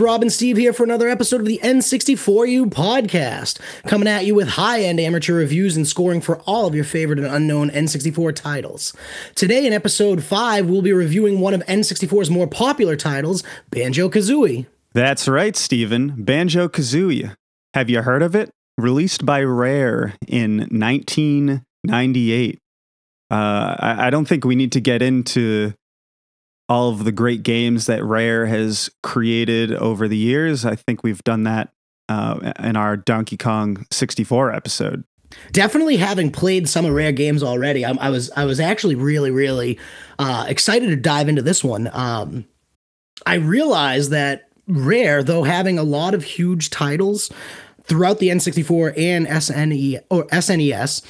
Rob and Steve here for another episode of the N64U podcast, coming at you with high end amateur reviews and scoring for all of your favorite and unknown N64 titles. Today, in episode 5, we'll be reviewing one of N64's more popular titles, Banjo Kazooie. That's right, Steven. Banjo Kazooie. Have you heard of it? Released by Rare in 1998. Uh, I, I don't think we need to get into all of the great games that Rare has created over the years. I think we've done that uh, in our Donkey Kong 64 episode. Definitely having played some of Rare games already, I, I was I was actually really really uh, excited to dive into this one. Um, I realized that Rare, though having a lot of huge titles throughout the N64 and SNE or SNES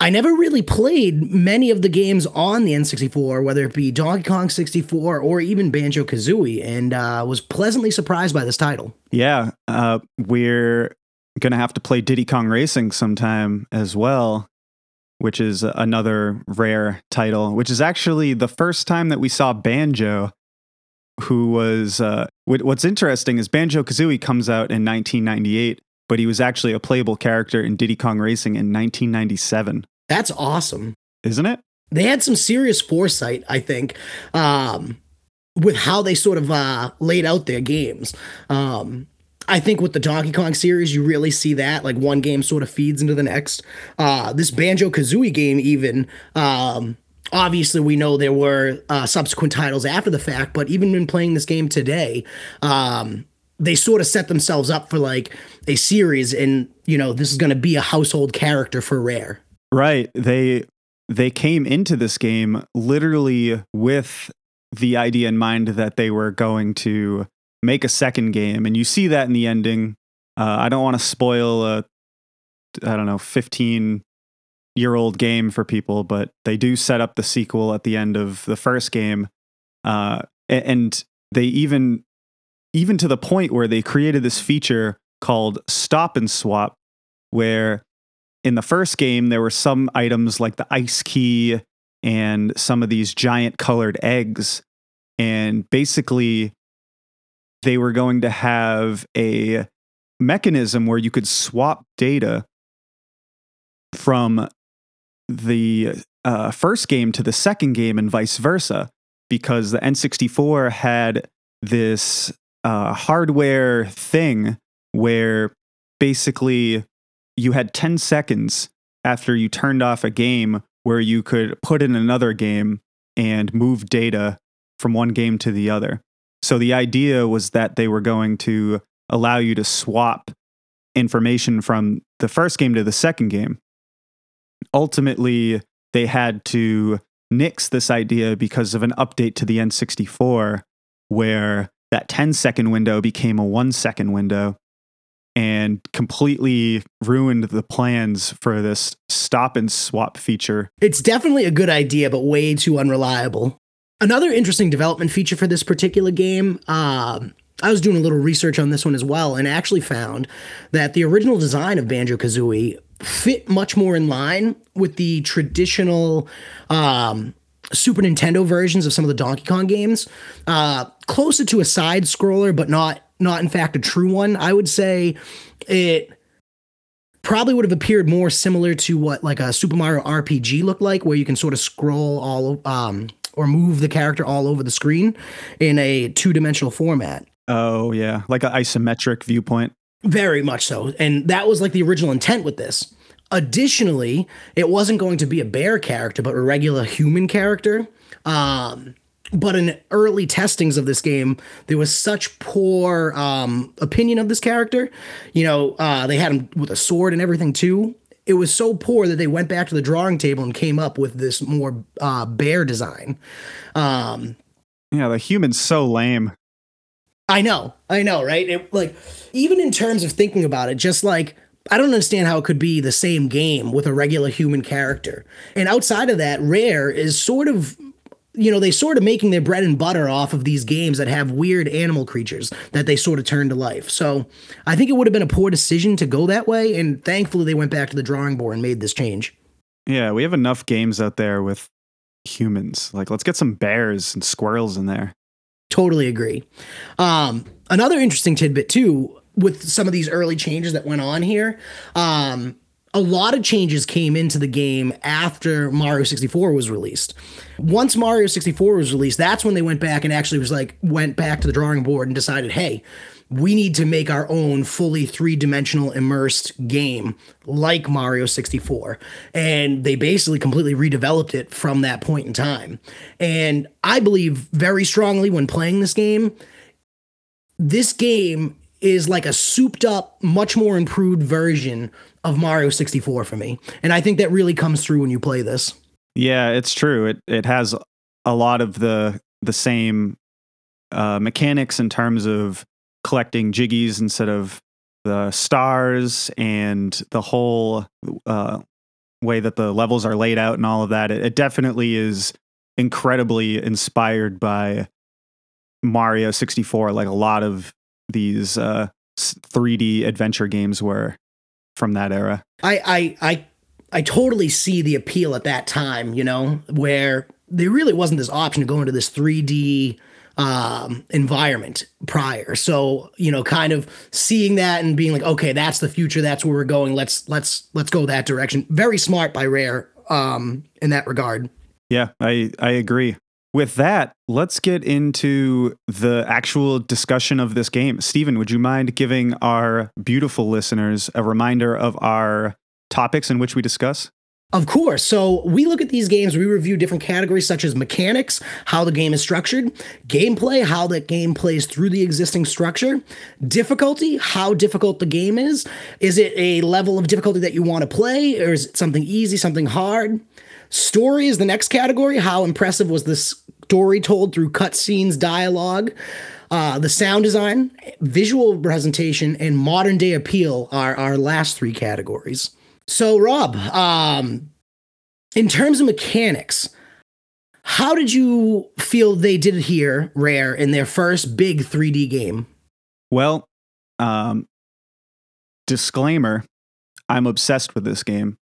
I never really played many of the games on the N64, whether it be Donkey Kong 64 or even Banjo Kazooie, and uh, was pleasantly surprised by this title. Yeah, uh, we're going to have to play Diddy Kong Racing sometime as well, which is another rare title, which is actually the first time that we saw Banjo. Who was uh, what's interesting is Banjo Kazooie comes out in 1998, but he was actually a playable character in Diddy Kong Racing in 1997. That's awesome. Isn't it? They had some serious foresight, I think, um, with how they sort of uh, laid out their games. Um, I think with the Donkey Kong series, you really see that. Like one game sort of feeds into the next. Uh, this Banjo Kazooie game, even. Um, obviously, we know there were uh, subsequent titles after the fact, but even in playing this game today, um, they sort of set themselves up for like a series and you know this is going to be a household character for rare. Right. They they came into this game literally with the idea in mind that they were going to make a second game and you see that in the ending. Uh, i don't want to spoil a i don't know 15 year old game for people but they do set up the sequel at the end of the first game. Uh, and they even even to the point where they created this feature called Stop and Swap, where in the first game there were some items like the ice key and some of these giant colored eggs. And basically, they were going to have a mechanism where you could swap data from the uh, first game to the second game and vice versa, because the N64 had this uh, hardware thing where basically you had 10 seconds after you turned off a game where you could put in another game and move data from one game to the other. So the idea was that they were going to allow you to swap information from the first game to the second game. Ultimately, they had to nix this idea because of an update to the N64 where that 10 second window became a one second window and completely ruined the plans for this stop and swap feature. It's definitely a good idea, but way too unreliable. Another interesting development feature for this particular game, um, I was doing a little research on this one as well and actually found that the original design of Banjo Kazooie fit much more in line with the traditional um, Super Nintendo versions of some of the Donkey Kong games, uh, closer to a side scroller, but not not in fact a true one. I would say it probably would have appeared more similar to what like a Super Mario RPG looked like, where you can sort of scroll all um, or move the character all over the screen in a two dimensional format. Oh yeah, like an isometric viewpoint. Very much so, and that was like the original intent with this. Additionally, it wasn't going to be a bear character, but a regular human character. Um, but in early testings of this game, there was such poor um, opinion of this character. You know, uh, they had him with a sword and everything too. It was so poor that they went back to the drawing table and came up with this more uh, bear design. Um, yeah, the human's so lame. I know, I know, right? It, like, even in terms of thinking about it, just like I don't understand how it could be the same game with a regular human character. And outside of that, Rare is sort of you know, they sort of making their bread and butter off of these games that have weird animal creatures that they sort of turn to life. So I think it would have been a poor decision to go that way. And thankfully, they went back to the drawing board and made this change. Yeah, we have enough games out there with humans. Like, let's get some bears and squirrels in there. Totally agree. Um, another interesting tidbit too, with some of these early changes that went on here. Um, a lot of changes came into the game after Mario 64 was released. Once Mario 64 was released, that's when they went back and actually was like went back to the drawing board and decided, hey, we need to make our own fully three dimensional immersed game like Mario 64. And they basically completely redeveloped it from that point in time. And I believe very strongly when playing this game, this game is like a souped up, much more improved version of Mario 64 for me. And I think that really comes through when you play this. Yeah, it's true. It it has a lot of the the same uh, mechanics in terms of collecting jiggies instead of the stars and the whole uh, way that the levels are laid out and all of that. It, it definitely is incredibly inspired by Mario 64, like a lot of these uh, 3D adventure games were from that era. I, I, I, I totally see the appeal at that time, you know, where there really wasn't this option to go into this 3D um, environment prior. So you know, kind of seeing that and being like, okay, that's the future. That's where we're going. Let's let's let's go that direction. Very smart by Rare um, in that regard. Yeah, I I agree. With that, let's get into the actual discussion of this game. Stephen, would you mind giving our beautiful listeners a reminder of our topics in which we discuss? Of course. So we look at these games, we review different categories such as mechanics, how the game is structured, gameplay, how that game plays through the existing structure, difficulty, how difficult the game is. Is it a level of difficulty that you want to play, or is it something easy, something hard? Story is the next category. How impressive was the story told through cutscenes, dialogue? Uh, the sound design, visual presentation, and modern day appeal are our last three categories. So, Rob, um, in terms of mechanics, how did you feel they did it here, Rare, in their first big 3D game? Well, um, disclaimer I'm obsessed with this game.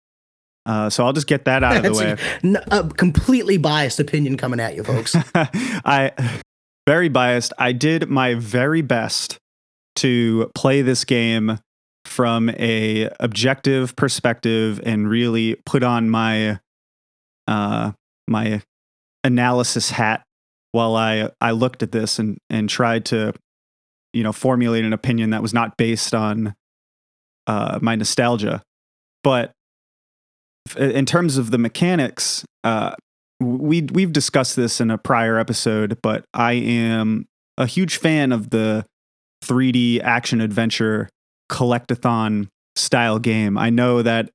Uh, so I'll just get that out of the way. A, a completely biased opinion coming at you, folks. I very biased. I did my very best to play this game from a objective perspective and really put on my uh my analysis hat while I I looked at this and and tried to you know formulate an opinion that was not based on uh my nostalgia but in terms of the mechanics uh we we've discussed this in a prior episode but I am a huge fan of the 3D action adventure collectathon style game. I know that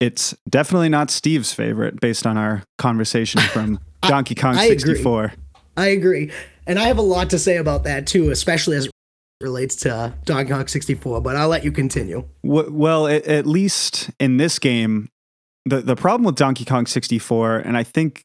it's definitely not Steve's favorite based on our conversation from Donkey Kong I 64. Agree. I agree. And I have a lot to say about that too, especially as it relates to Donkey Kong 64, but I'll let you continue. Well, at least in this game, the, the problem with Donkey Kong 64, and I think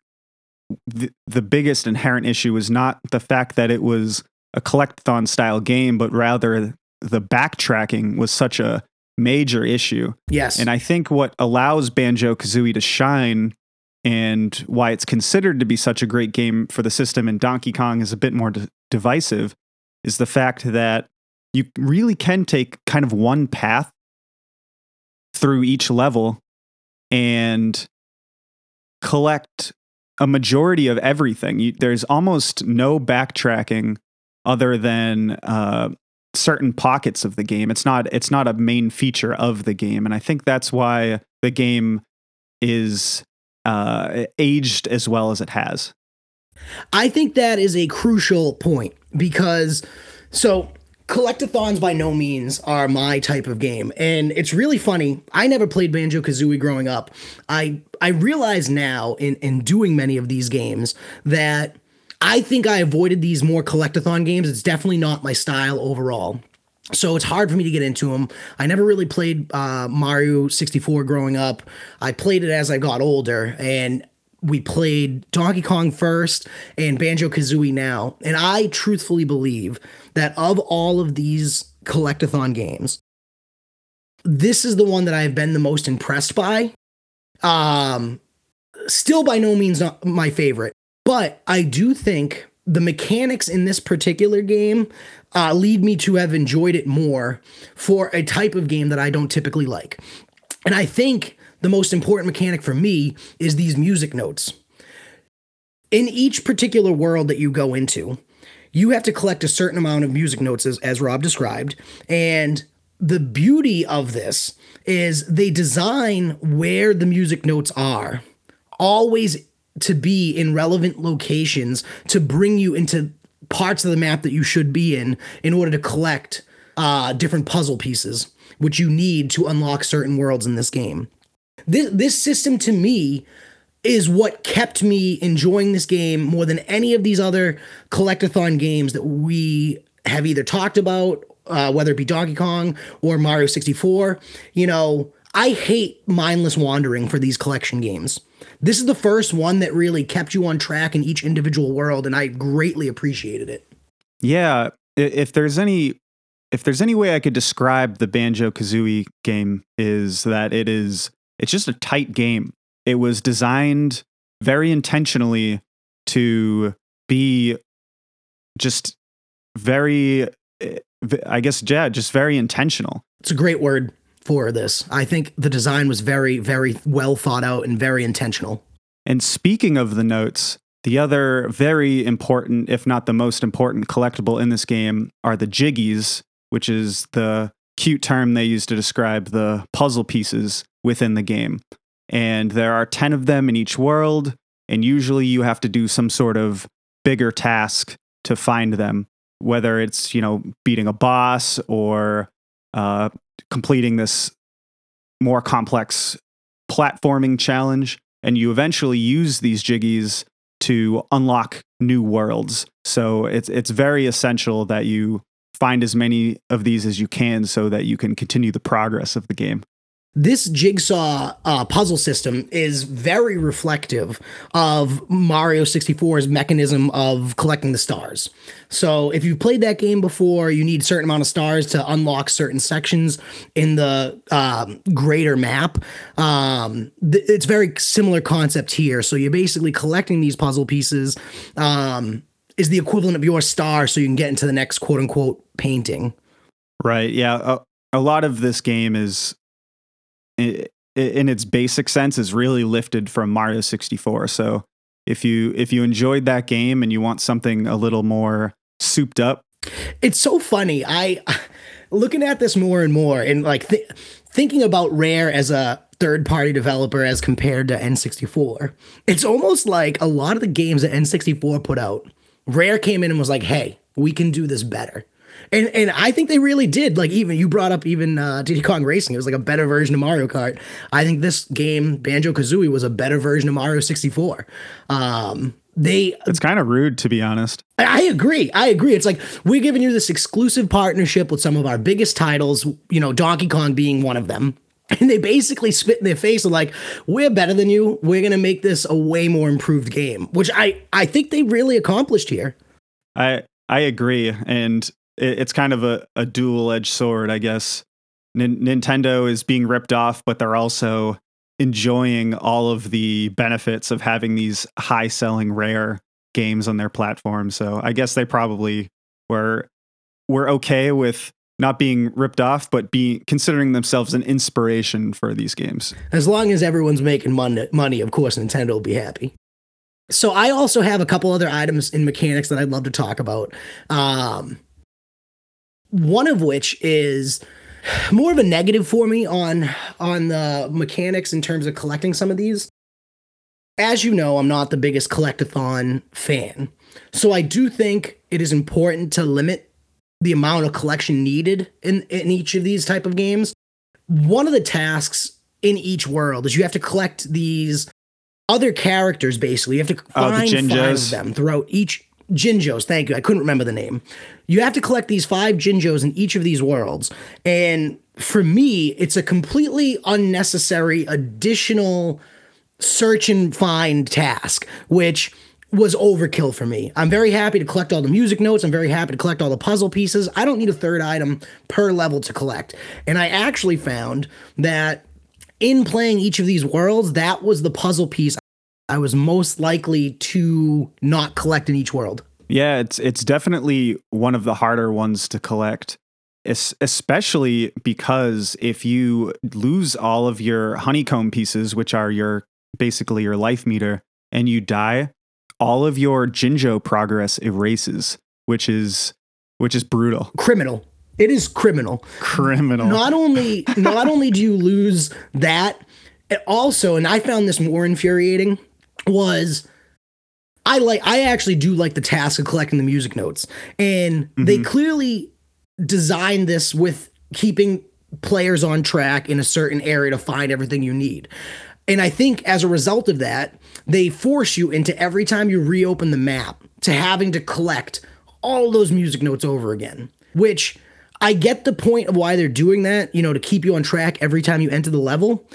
the, the biggest inherent issue was not the fact that it was a collectathon style game, but rather the backtracking was such a major issue. Yes. And I think what allows Banjo Kazooie to shine and why it's considered to be such a great game for the system and Donkey Kong is a bit more de- divisive is the fact that you really can take kind of one path through each level and collect a majority of everything. You, there's almost no backtracking other than uh, certain pockets of the game. It's not it's not a main feature of the game, and I think that's why the game is uh, aged as well as it has. I think that is a crucial point because so collectathons by no means are my type of game and it's really funny i never played banjo kazooie growing up i i realize now in in doing many of these games that I think I avoided these more collectathon games. It's definitely not my style overall. So it's hard for me to get into them. I never really played uh, Mario 64 growing up. I played it as I got older, and we played Donkey Kong first and Banjo Kazooie now. And I truthfully believe that of all of these collectathon games, this is the one that I've been the most impressed by. Um, still by no means not my favorite. But I do think the mechanics in this particular game uh, lead me to have enjoyed it more for a type of game that I don't typically like. And I think the most important mechanic for me is these music notes. In each particular world that you go into, you have to collect a certain amount of music notes, as, as Rob described. And the beauty of this is they design where the music notes are always to be in relevant locations to bring you into parts of the map that you should be in in order to collect uh, different puzzle pieces, which you need to unlock certain worlds in this game. This, this system to me is what kept me enjoying this game more than any of these other collectathon games that we have either talked about, uh, whether it be Donkey Kong or Mario 64. You know, I hate mindless wandering for these collection games. This is the first one that really kept you on track in each individual world, and I greatly appreciated it. Yeah, if there's any if there's any way I could describe the Banjo Kazooie game is that it is it's just a tight game. It was designed very intentionally to be just very eh, I guess yeah, just very intentional. It's a great word for this. I think the design was very, very well thought out and very intentional. And speaking of the notes, the other very important, if not the most important collectible in this game are the jiggies, which is the cute term they use to describe the puzzle pieces within the game. And there are 10 of them in each world, and usually you have to do some sort of bigger task to find them, whether it's, you know, beating a boss or uh, completing this more complex platforming challenge. And you eventually use these jiggies to unlock new worlds. So it's it's very essential that you find as many of these as you can so that you can continue the progress of the game this jigsaw uh, puzzle system is very reflective of Mario 64's mechanism of collecting the stars. So, if you've played that game before, you need a certain amount of stars to unlock certain sections in the um, greater map. Um, th- it's very similar concept here. So, you're basically collecting these puzzle pieces. Um, is the equivalent of your star, so you can get into the next quote unquote painting. Right. Yeah. A, a lot of this game is in its basic sense is really lifted from Mario 64. So if you if you enjoyed that game and you want something a little more souped up, it's so funny. I looking at this more and more and like th- thinking about Rare as a third party developer as compared to N64. It's almost like a lot of the games that N64 put out, Rare came in and was like, "Hey, we can do this better." And and I think they really did. Like even you brought up even uh, Diddy Kong Racing. It was like a better version of Mario Kart. I think this game Banjo Kazooie was a better version of Mario 64. Um, they it's kind of rude to be honest i agree i agree it's like we're giving you this exclusive partnership with some of our biggest titles you know donkey kong being one of them and they basically spit in their face and like we're better than you we're going to make this a way more improved game which i i think they really accomplished here i i agree and it's kind of a, a dual edged sword, I guess. N- Nintendo is being ripped off, but they're also enjoying all of the benefits of having these high selling rare games on their platform. So I guess they probably were were okay with not being ripped off, but be considering themselves an inspiration for these games. As long as everyone's making money, money, of course, Nintendo will be happy. So I also have a couple other items in mechanics that I'd love to talk about. Um, one of which is more of a negative for me on on the mechanics in terms of collecting some of these. As you know, I'm not the biggest collectathon fan. So I do think it is important to limit the amount of collection needed in, in each of these type of games. One of the tasks in each world is you have to collect these other characters basically. You have to oh, find oh, five of them throughout each Jinjos, thank you. I couldn't remember the name. You have to collect these five Jinjos in each of these worlds. And for me, it's a completely unnecessary additional search and find task, which was overkill for me. I'm very happy to collect all the music notes. I'm very happy to collect all the puzzle pieces. I don't need a third item per level to collect. And I actually found that in playing each of these worlds, that was the puzzle piece I was most likely to not collect in each world. Yeah, it's it's definitely one of the harder ones to collect. Es- especially because if you lose all of your honeycomb pieces, which are your basically your life meter, and you die, all of your Jinjo progress erases, which is which is brutal. Criminal. It is criminal. Criminal. Not only not only do you lose that, also, and I found this more infuriating, was I like I actually do like the task of collecting the music notes. And they mm-hmm. clearly designed this with keeping players on track in a certain area to find everything you need. And I think as a result of that, they force you into every time you reopen the map to having to collect all those music notes over again, which I get the point of why they're doing that, you know, to keep you on track every time you enter the level.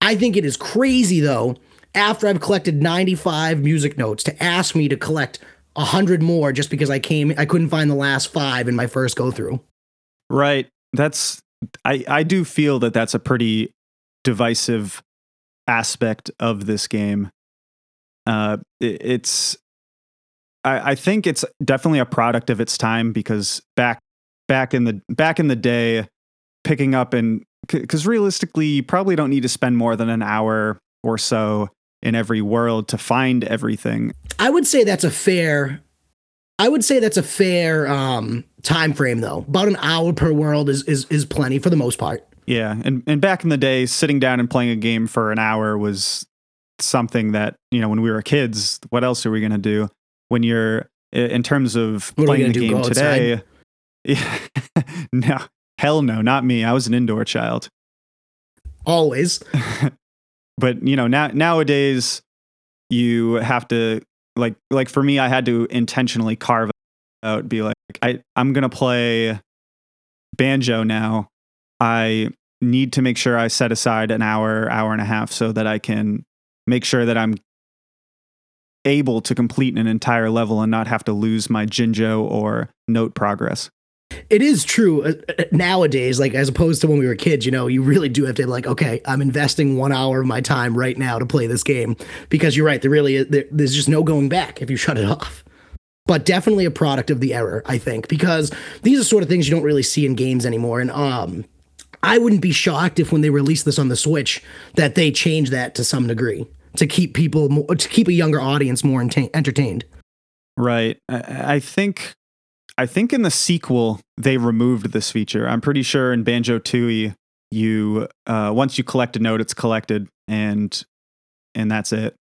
I think it is crazy though, after I've collected 95 music notes to ask me to collect 100 more just because I came I couldn't find the last 5 in my first go through. Right. That's I I do feel that that's a pretty divisive aspect of this game. Uh it, it's I I think it's definitely a product of its time because back back in the back in the day picking up and cuz realistically you probably don't need to spend more than an hour or so in every world to find everything. I would say that's a fair I would say that's a fair um time frame though. About an hour per world is is is plenty for the most part. Yeah, and and back in the day, sitting down and playing a game for an hour was something that you know when we were kids. What else are we gonna do when you're in terms of What playing the game today? Yeah, no, hell no, not me. I was an indoor child. Always. But you know now nowadays you have to like like for me, I had to intentionally carve out, be like I I'm gonna play banjo now. I need to make sure I set aside an hour, hour and a half so that I can make sure that I'm able to complete an entire level and not have to lose my Jinjo or note progress. It is true uh, uh, nowadays, like as opposed to when we were kids, you know, you really do have to like, okay, I'm investing one hour of my time right now to play this game because you're right. There really is, there, there's just no going back if you shut it off. But definitely a product of the era, I think, because these are sort of things you don't really see in games anymore. And um, I wouldn't be shocked if when they release this on the Switch that they change that to some degree to keep people more, to keep a younger audience more entertained. Right. I think I think in the sequel they removed this feature. I'm pretty sure in Banjo Tooie you uh, once you collect a note, it's collected and and that's it.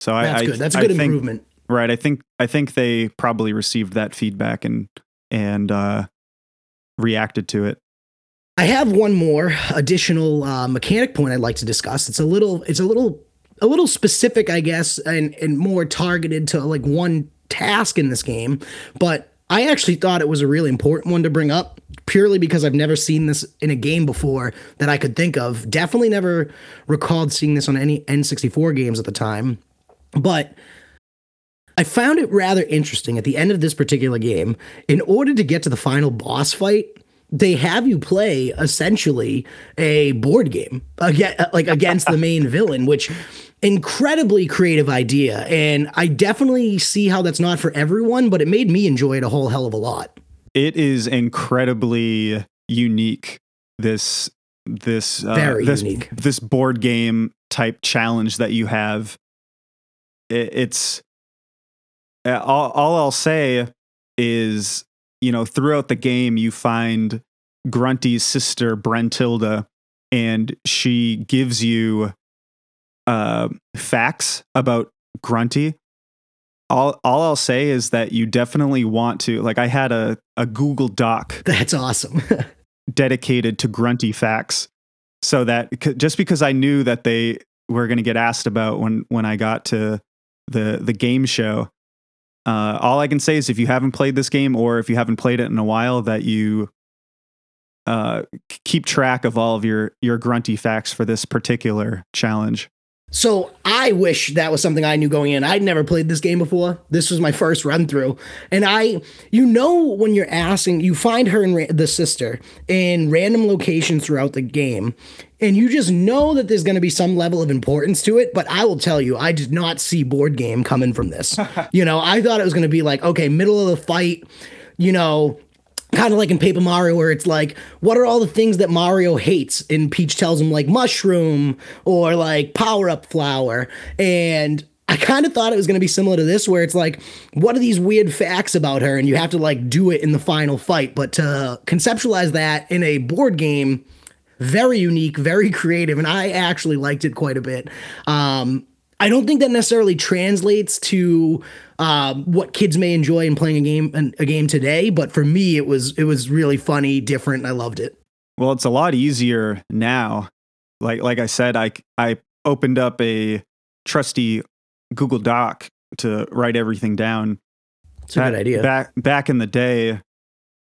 So I, That's I good. That's a I good think, improvement. Right. I think I think they probably received that feedback and and uh, reacted to it. I have one more additional uh, mechanic point I'd like to discuss. It's a little, it's a little, a little specific, I guess, and and more targeted to like one task in this game. But I actually thought it was a really important one to bring up, purely because I've never seen this in a game before that I could think of. Definitely never recalled seeing this on any N64 games at the time, but. I found it rather interesting at the end of this particular game. In order to get to the final boss fight, they have you play essentially a board game again, like against the main villain, which incredibly creative idea. And I definitely see how that's not for everyone, but it made me enjoy it a whole hell of a lot. It is incredibly unique. This this uh, Very this, unique. This board game type challenge that you have. It, it's uh, all, all I'll say is you know throughout the game you find Grunty's sister Brentilda, and she gives you uh, facts about Grunty. All all I'll say is that you definitely want to like I had a, a Google Doc That's awesome. dedicated to grunty facts so that just because I knew that they were going to get asked about when when I got to the the game show uh, all I can say is if you haven't played this game or if you haven't played it in a while that you uh, keep track of all of your your grunty facts for this particular challenge So I wish that was something I knew going in. I'd never played this game before. This was my first run through, and I, you know, when you're asking, you find her and ra- the sister in random locations throughout the game, and you just know that there's going to be some level of importance to it. But I will tell you, I did not see board game coming from this. you know, I thought it was going to be like, okay, middle of the fight, you know, kind of like in Paper Mario, where it's like, what are all the things that Mario hates? And Peach tells him, like, mushroom or like power up flower. And I kind of thought it was going to be similar to this, where it's like, what are these weird facts about her? And you have to like do it in the final fight. But to conceptualize that in a board game, very unique, very creative, and I actually liked it quite a bit. Um, I don't think that necessarily translates to um, what kids may enjoy in playing a game a game today, but for me, it was it was really funny, different. And I loved it. Well, it's a lot easier now. Like like I said, I I opened up a trusty Google Doc to write everything down. It's a back, good idea. Back back in the day,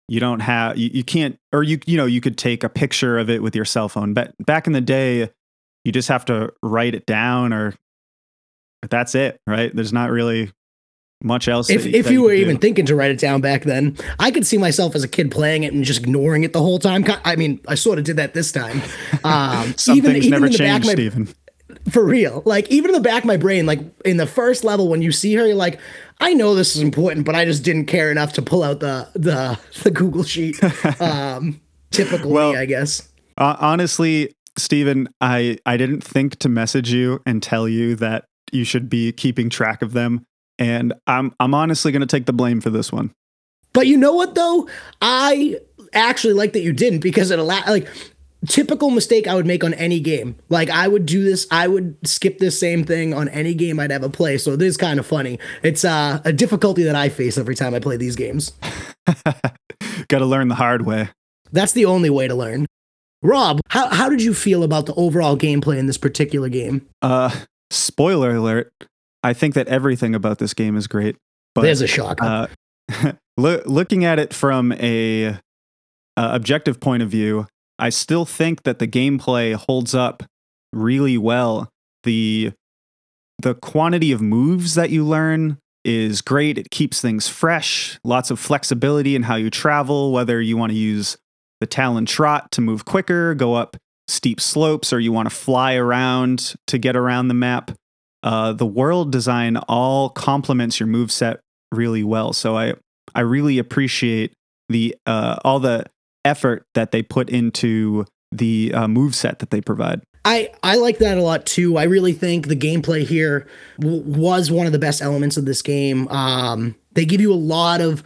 you don't have you, you can't or you you know you could take a picture of it with your cell phone. But back in the day, you just have to write it down or that's it, right? There's not really much else. If, that, if you were even do. thinking to write it down back then, I could see myself as a kid playing it and just ignoring it the whole time. I mean, I sort of did that this time. Um, Some even things even never in the back change, of Stephen. for real. Like even in the back of my brain, like in the first level when you see her, you're like, I know this is important, but I just didn't care enough to pull out the the the Google sheet. Um, typical Well- I guess. Uh, honestly, Stephen, I I didn't think to message you and tell you that you should be keeping track of them, and I'm I'm honestly going to take the blame for this one. But you know what though? I actually like that you didn't because it allowed like typical mistake I would make on any game. Like I would do this, I would skip this same thing on any game I'd ever play. So this is kind of funny. It's uh, a difficulty that I face every time I play these games. Got to learn the hard way. That's the only way to learn. Rob, how, how did you feel about the overall gameplay in this particular game? Uh, spoiler alert. I think that everything about this game is great. But There's a shock. uh, loo- looking at it from a uh, objective point of view, I still think that the gameplay holds up really well. the The quantity of moves that you learn is great. It keeps things fresh. Lots of flexibility in how you travel, whether you want to use the Talon Trot to move quicker, go up steep slopes, or you want to fly around to get around the map. Uh, the world design all complements your move set really well. So I I really appreciate the uh, all the effort that they put into the uh, move set that they provide. I, I like that a lot too. I really think the gameplay here w- was one of the best elements of this game. Um, they give you a lot of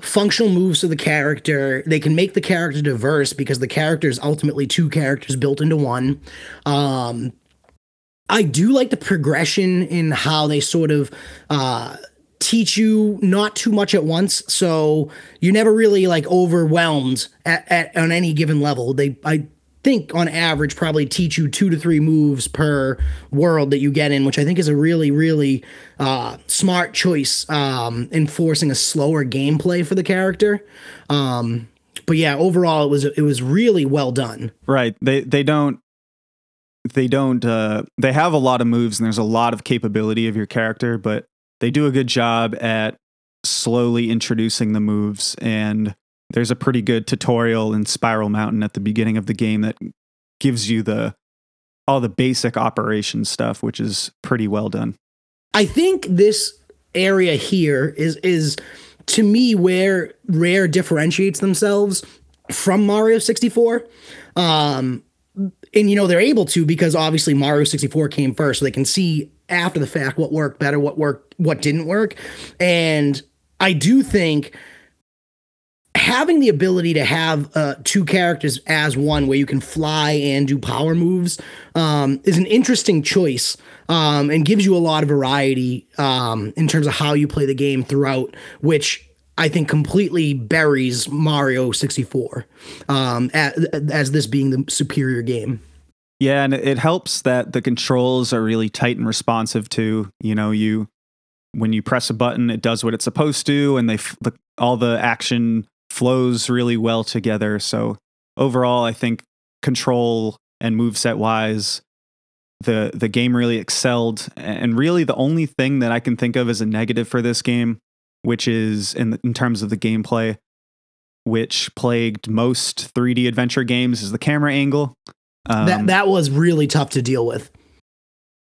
functional moves to the character. They can make the character diverse because the character is ultimately two characters built into one. Um, I do like the progression in how they sort of uh, teach you not too much at once, so you're never really like overwhelmed at, at on any given level. They I think on average probably teach you two to three moves per world that you get in, which I think is a really really uh, smart choice um, enforcing a slower gameplay for the character. Um, but yeah, overall it was it was really well done. Right. They they don't they don't uh they have a lot of moves and there's a lot of capability of your character, but they do a good job at slowly introducing the moves and there's a pretty good tutorial in Spiral Mountain at the beginning of the game that gives you the all the basic operation stuff, which is pretty well done. I think this area here is is to me where Rare differentiates themselves from Mario 64. Um and you know they're able to because obviously Mario 64 came first so they can see after the fact what worked better, what worked, what didn't work. And I do think having the ability to have uh, two characters as one where you can fly and do power moves um, is an interesting choice um, and gives you a lot of variety um, in terms of how you play the game throughout which i think completely buries mario 64 um, as, as this being the superior game. Yeah, and it helps that the controls are really tight and responsive to, you know, you when you press a button, it does what it's supposed to and they the, all the action flows really well together. So overall, I think control and move set wise, the the game really excelled, and really the only thing that I can think of as a negative for this game, which is in in terms of the gameplay, which plagued most 3D adventure games, is the camera angle. Um, that that was really tough to deal with.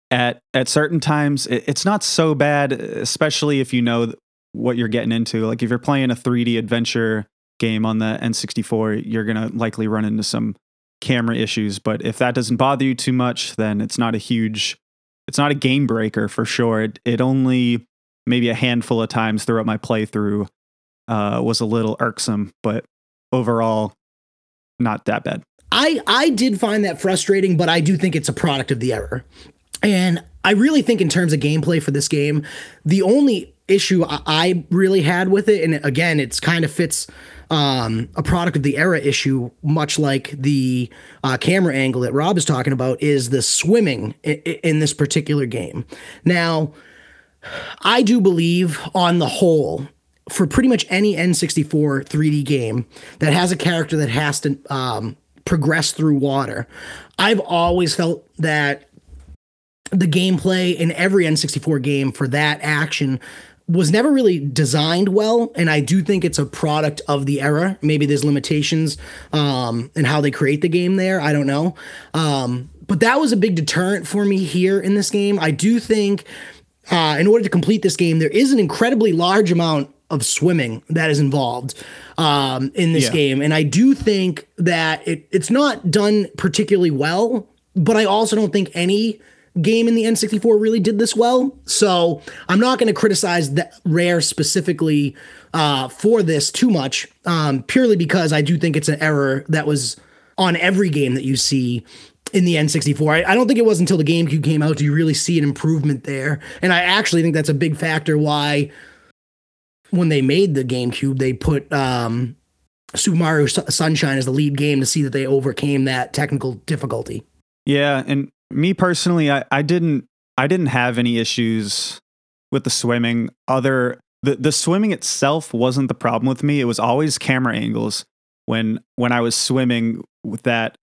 At at certain times, it, it's not so bad, especially if you know what you're getting into. Like if you're playing a 3D adventure game on the N64, you're gonna likely run into some camera issues. But if that doesn't bother you too much, then it's not a huge, it's not a game breaker for sure. It, it only maybe a handful of times throughout my playthrough uh, was a little irksome, but overall, not that bad. I I did find that frustrating, but I do think it's a product of the error. And I really think in terms of gameplay for this game, the only issue I really had with it, and again, it's kind of fits um, a product of the era issue, much like the uh, camera angle that Rob is talking about, is the swimming in, in this particular game. Now, I do believe, on the whole, for pretty much any N64 3D game that has a character that has to um, progress through water, I've always felt that the gameplay in every N64 game for that action was never really designed well and i do think it's a product of the era. Maybe there's limitations um in how they create the game there. I don't know. Um but that was a big deterrent for me here in this game. I do think uh in order to complete this game there is an incredibly large amount of swimming that is involved um in this yeah. game. And i do think that it, it's not done particularly well but i also don't think any game in the N64 really did this well. So I'm not going to criticize that Rare specifically uh, for this too much, um, purely because I do think it's an error that was on every game that you see in the N64. I, I, don't think it was until the GameCube came out do you really see an improvement there. And I actually think that's a big factor why when they made the GameCube, they put um, Super Mario Sunshine as the lead game to see that they overcame that technical difficulty. Yeah, and me personally, I, I didn't I didn't have any issues with the swimming. Other the, the swimming itself wasn't the problem with me. It was always camera angles when when I was swimming with that,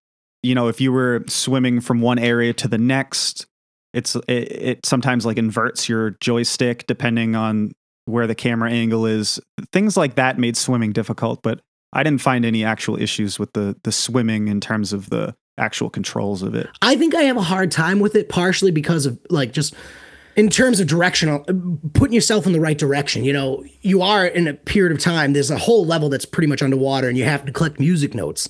you know, if you were swimming from one area to the next, it's it, it sometimes like inverts your joystick depending on where the camera angle is. Things like that made swimming difficult, but I didn't find any actual issues with the the swimming in terms of the actual controls of it. I think I have a hard time with it, partially because of like just in terms of directional, putting yourself in the right direction. You know, you are in a period of time. There's a whole level that's pretty much underwater, and you have to collect music notes.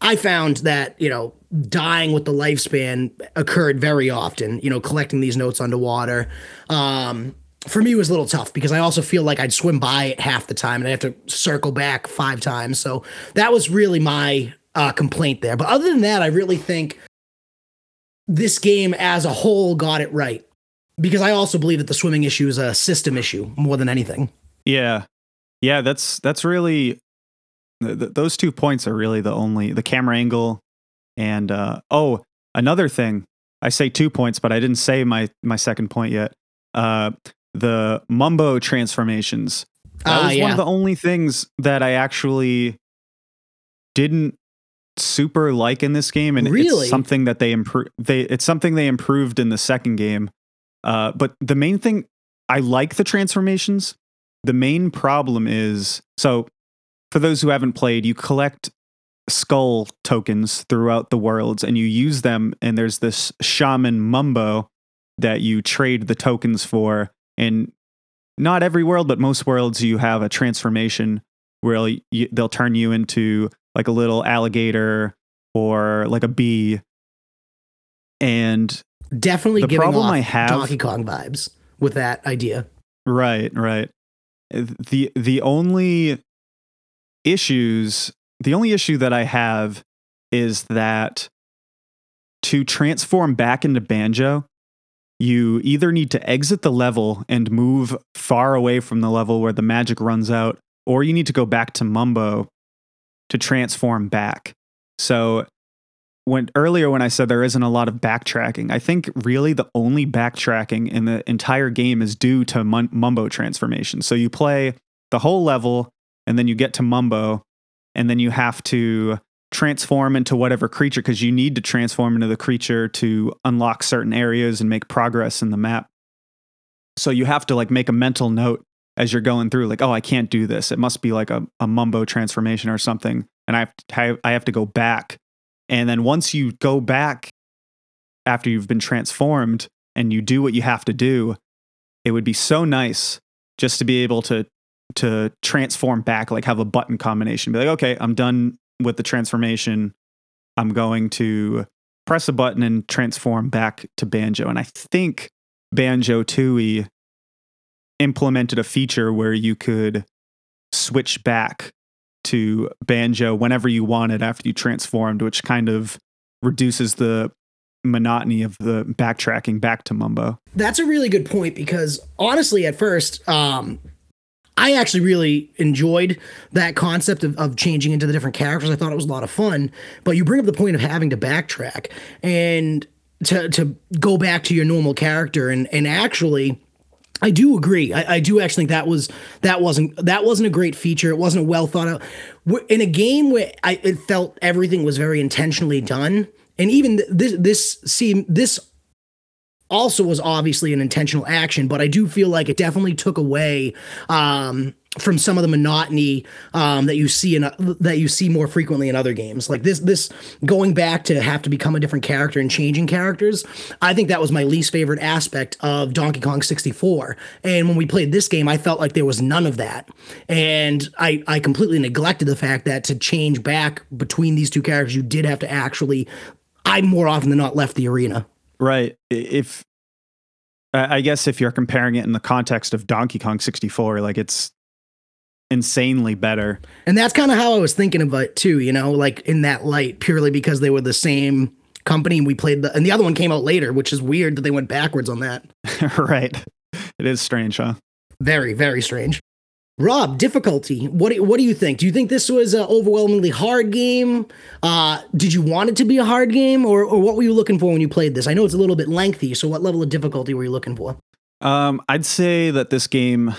I found that you know dying with the lifespan occurred very often. You know, collecting these notes underwater. Um, for me, was a little tough because I also feel like I'd swim by it half the time and I have to circle back five times. So that was really my uh, complaint there. But other than that, I really think this game as a whole got it right because I also believe that the swimming issue is a system issue more than anything. Yeah, yeah, that's that's really th- th- those two points are really the only the camera angle and uh, oh another thing I say two points, but I didn't say my my second point yet. Uh, the Mumbo transformations. That uh, was yeah. one of the only things that I actually didn't super like in this game, and really? it's something that they improve. They it's something they improved in the second game. Uh, but the main thing I like the transformations. The main problem is so for those who haven't played, you collect skull tokens throughout the worlds and you use them and there's this shaman mumbo that you trade the tokens for and not every world but most worlds you have a transformation where you, they'll turn you into like a little alligator or like a bee. And definitely the giving problem off I have, Donkey Kong vibes with that idea. Right, right. The the only issues, the only issue that I have is that to transform back into Banjo, you either need to exit the level and move far away from the level where the magic runs out, or you need to go back to Mumbo to transform back. So when earlier when I said there isn't a lot of backtracking, I think really the only backtracking in the entire game is due to Mumbo transformation. So you play the whole level and then you get to Mumbo and then you have to transform into whatever creature because you need to transform into the creature to unlock certain areas and make progress in the map. So you have to like make a mental note as you're going through, like, oh, I can't do this. It must be like a, a mumbo transformation or something. And I have to, I have to go back. And then once you go back after you've been transformed and you do what you have to do, it would be so nice just to be able to to transform back, like have a button combination. Be like, okay, I'm done with the transformation. I'm going to press a button and transform back to Banjo. And I think Banjo Tooie implemented a feature where you could switch back to banjo whenever you wanted after you transformed, which kind of reduces the monotony of the backtracking back to Mumbo. That's a really good point because honestly, at first, um, I actually really enjoyed that concept of, of changing into the different characters. I thought it was a lot of fun. But you bring up the point of having to backtrack and to to go back to your normal character and and actually I do agree. I, I, do actually think that was that wasn't that wasn't a great feature. It wasn't well thought out. In a game where I it felt everything was very intentionally done, and even this this seem this also was obviously an intentional action, but I do feel like it definitely took away um, from some of the monotony um, that you see in that you see more frequently in other games. Like this, this going back to have to become a different character and changing characters. I think that was my least favorite aspect of Donkey Kong 64. And when we played this game, I felt like there was none of that, and I I completely neglected the fact that to change back between these two characters, you did have to actually. I more often than not left the arena. Right. If I guess if you're comparing it in the context of Donkey Kong 64, like it's insanely better. And that's kind of how I was thinking about it too, you know, like in that light, purely because they were the same company and we played the and the other one came out later, which is weird that they went backwards on that. right. It is strange, huh? Very, very strange. Rob, difficulty. What do, what do you think? Do you think this was an overwhelmingly hard game? Uh, did you want it to be a hard game, or, or what were you looking for when you played this? I know it's a little bit lengthy, so what level of difficulty were you looking for? Um, I'd say that this game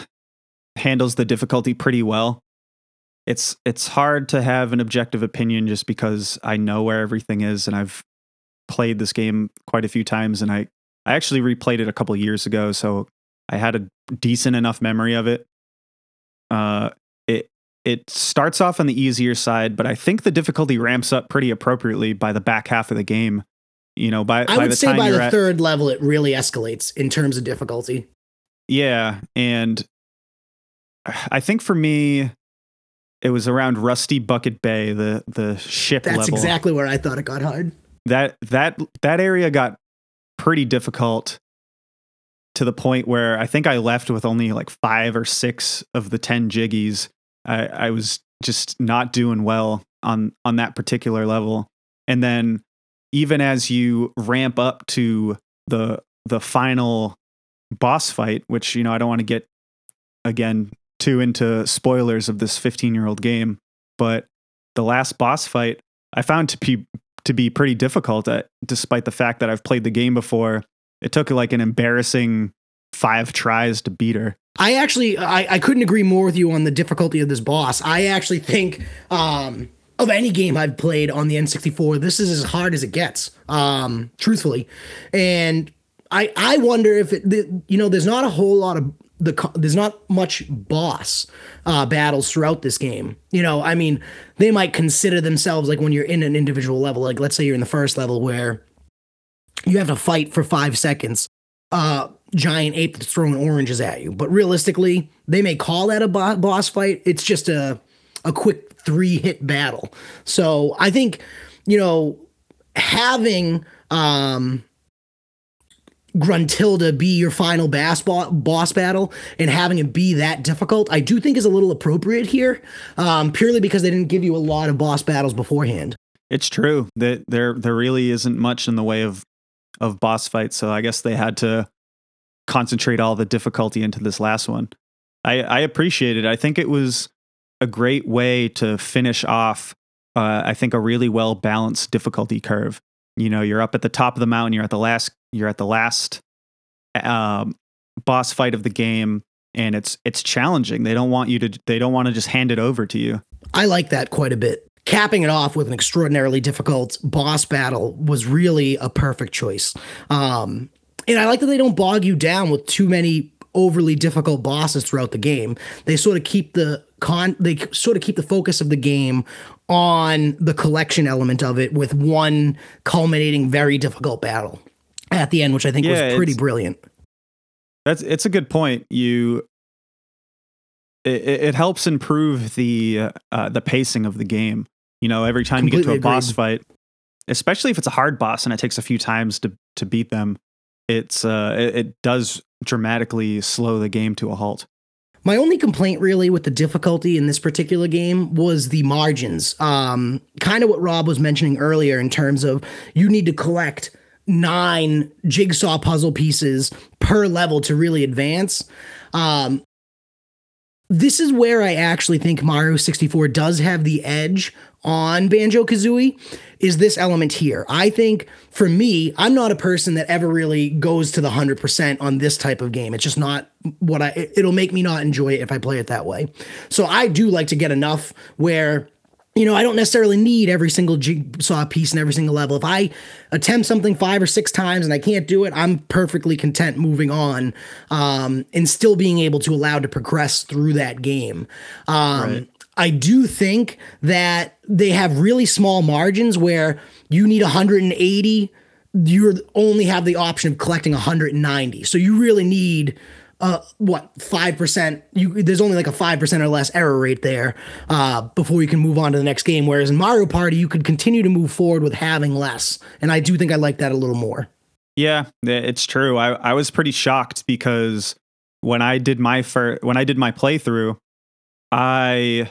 handles the difficulty pretty well. It's it's hard to have an objective opinion just because I know where everything is and I've played this game quite a few times and I I actually replayed it a couple years ago so I had a decent enough memory of it. Uh it it starts off on the easier side, but I think the difficulty ramps up pretty appropriately by the back half of the game. You know, by I by would the say by the at, third level, it really escalates in terms of difficulty. Yeah, and I think for me, it was around Rusty Bucket Bay, the the ship That's level. exactly where I thought it got hard. that that that area got pretty difficult to the point where I think I left with only like five or six of the ten jiggies. I, I was just not doing well on on that particular level. And then even as you ramp up to the the final boss fight, which you know I don't want to get again too into spoilers of this 15 year old game, but the last boss fight I found to be to be pretty difficult, at, despite the fact that I've played the game before. It took like an embarrassing five tries to beat her. I actually I, I couldn't agree more with you on the difficulty of this boss. I actually think um of any game I've played on the N64, this is as hard as it gets. Um truthfully. And I I wonder if it you know there's not a whole lot of the there's not much boss uh, battles throughout this game. You know, I mean, they might consider themselves like when you're in an individual level, like let's say you're in the first level where you have to fight for five seconds. Uh, giant ape that's throwing oranges at you, but realistically, they may call that a bo- boss fight. It's just a a quick three hit battle. So I think you know having um Gruntilda be your final bass bo- boss battle and having it be that difficult, I do think is a little appropriate here, um, purely because they didn't give you a lot of boss battles beforehand. It's true that there there really isn't much in the way of of boss fights, so I guess they had to concentrate all the difficulty into this last one. I, I appreciate it. I think it was a great way to finish off. Uh, I think a really well balanced difficulty curve. You know, you're up at the top of the mountain. You're at the last. You're at the last um, boss fight of the game, and it's it's challenging. They don't want you to. They don't want to just hand it over to you. I like that quite a bit. capping it off with an extraordinarily difficult boss battle was really a perfect choice. Um, and I like that they don't bog you down with too many overly difficult bosses throughout the game. They sort of keep the con they sort of keep the focus of the game on the collection element of it with one culminating very difficult battle at the end, which I think Yeah, was pretty brilliant. That's it's a good point. You it, it helps improve the uh, the pacing of the game. You know, every time you get to a Completely boss fight, especially if it's a hard boss and it takes a few times to to beat them, it's uh it, it does dramatically slow the game to a halt. My only complaint really with the difficulty in this particular game was the margins. Um, kind of what Rob was mentioning earlier in terms of you need to collect nine jigsaw puzzle pieces per level to really advance. Um, this is where I actually think Mario 64 does have the edge on Banjo Kazooie. Is this element here? I think for me, I'm not a person that ever really goes to the 100% on this type of game. It's just not what I, it- it'll make me not enjoy it if I play it that way. So I do like to get enough where you know, I don't necessarily need every single jigsaw piece and every single level. If I attempt something five or six times and I can't do it, I'm perfectly content moving on um, and still being able to allow to progress through that game. Um, Right. I do think that they have really small margins where you need 180 you only have the option of collecting 190 so you really need uh, what five percent? You there's only like a five percent or less error rate there uh, before you can move on to the next game. Whereas in Mario Party, you could continue to move forward with having less, and I do think I like that a little more. Yeah, it's true. I, I was pretty shocked because when I did my fir- when I did my playthrough, I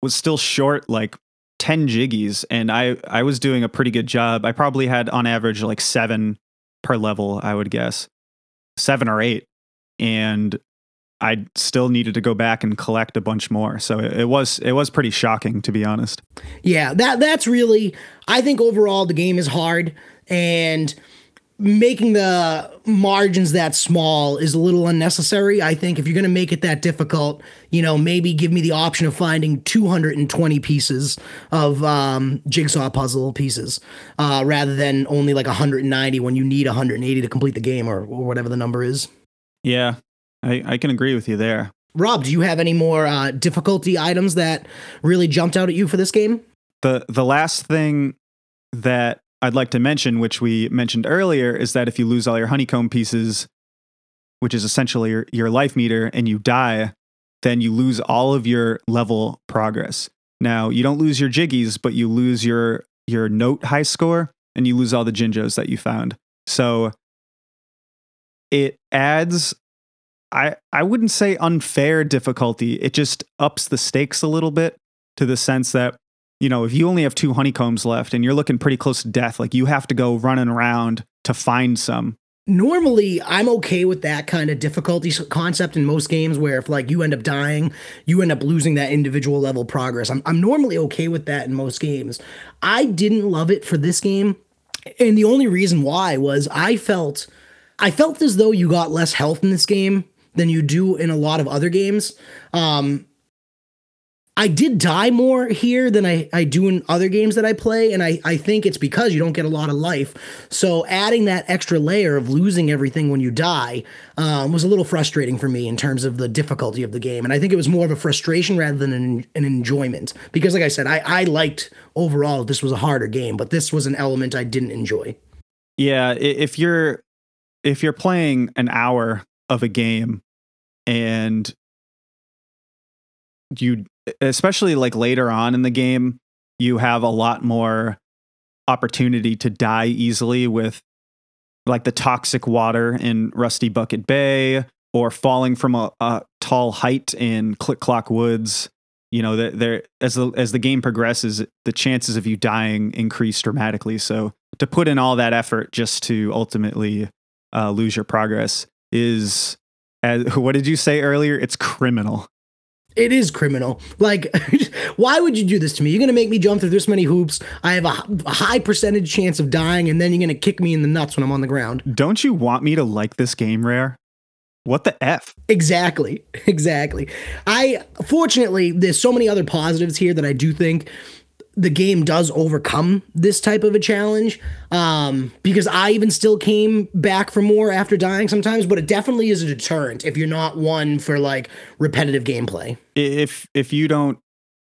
was still short like 10 jiggies and I I was doing a pretty good job. I probably had on average like 7 per level, I would guess. 7 or 8 and I still needed to go back and collect a bunch more. So it, was it was pretty shocking to be honest. Yeah, that that's really I think overall the game is hard and making the margins that small is a little unnecessary. I think if you're going to make it that difficult, you know, maybe give me the option of finding 220 pieces of um, jigsaw puzzle pieces uh, rather than only like 190 when you need 180 to complete the game or, or whatever the number is. Yeah. I, I can agree with you there. Rob, do you have any more uh, difficulty items that really jumped out at you for this game? the the last thing that I'd like to mention, which we mentioned earlier, is that if you lose all your honeycomb pieces, which is essentially your, your life meter, and you die, then you lose all of your level progress. Now you don't lose your jiggies, but you lose your your note high score, and you lose all the jinjos that you found. So it adds I I wouldn't say unfair difficulty. It just ups the stakes a little bit to the sense that you know, if you only have two honeycombs left and you're looking pretty close to death, like you have to go running around to find some. Normally, I'm okay with that kind of difficulty concept in most games where if like you end up dying, you end up losing that individual level progress. I'm, I'm normally okay with that in most games. I didn't love it for this game. And the only reason why was I felt I felt as though you got less health in this game than you do in a lot of other games. Um, I did die more here than I, I do in other games that I play, and I, I think it's because you don't get a lot of life. So adding that extra layer of losing everything when you die um, was a little frustrating for me in terms of the difficulty of the game. And I think it was more of a frustration rather than an, an enjoyment. Because like I said, I, I liked overall this was a harder game, but this was an element I didn't enjoy. Yeah, if you're if you're playing an hour of a game and you especially like later on in the game, you have a lot more opportunity to die easily with like the toxic water in Rusty Bucket Bay or falling from a, a tall height in Click Clock Woods. You know, that there as the as the game progresses, the chances of you dying increase dramatically. So to put in all that effort just to ultimately uh, lose your progress is, as, what did you say earlier? It's criminal. It is criminal. Like, why would you do this to me? You're going to make me jump through this many hoops. I have a, a high percentage chance of dying, and then you're going to kick me in the nuts when I'm on the ground. Don't you want me to like this game, Rare? What the f? Exactly. Exactly. I, fortunately, there's so many other positives here that I do think the game does overcome this type of a challenge um, because I even still came back for more after dying sometimes, but it definitely is a deterrent if you're not one for like repetitive gameplay. If if you don't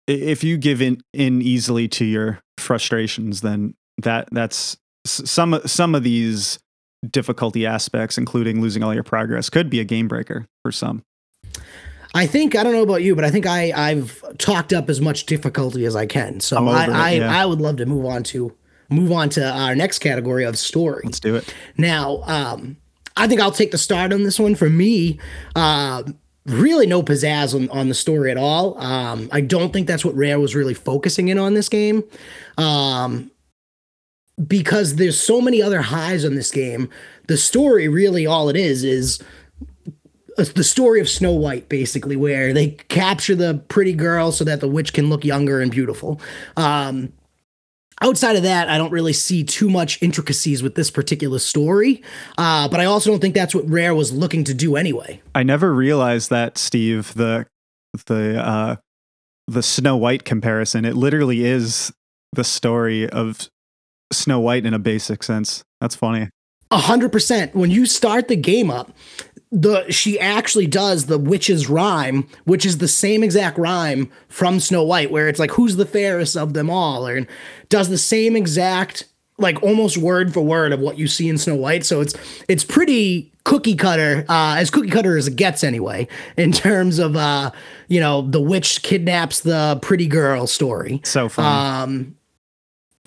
if you give in in easily to your frustrations, then that that's some some of these difficulty aspects, including losing all your progress, could be a game breaker for some. I think I don't know about you, but I think I I've talked up as much difficulty as I can. So I it, I, yeah. I would love to move on to move on to our next category of story. Let's do it now. Um, I think I'll take the start on this one. For me, uh, really no pizzazz on, on the story at all. Um, I don't think that's what Rare was really focusing in on this game. Um, because there's so many other highs on this game. The story really all it is is the story of Snow White, basically, where they capture the pretty girl so that the witch can look younger and beautiful. Um, outside of that, I don't really see too much intricacies with this particular story. Uh, but I also don't think that's what Rare was looking to do anyway. I never realized that, Steve. The the uh, the Snow White comparison. It literally is the story of Snow White in a basic sense. That's funny. A hundred percent. When you start the game up, the she actually does the witch's rhyme, which is the same exact rhyme from Snow White, where it's like, "Who's the fairest of them all?" or does the same exact like almost word for word of what you see in Snow White. So it's it's pretty cookie cutter, uh, as cookie cutter as it gets anyway, in terms of uh, you know, the witch kidnaps the pretty girl story. So fun. Um,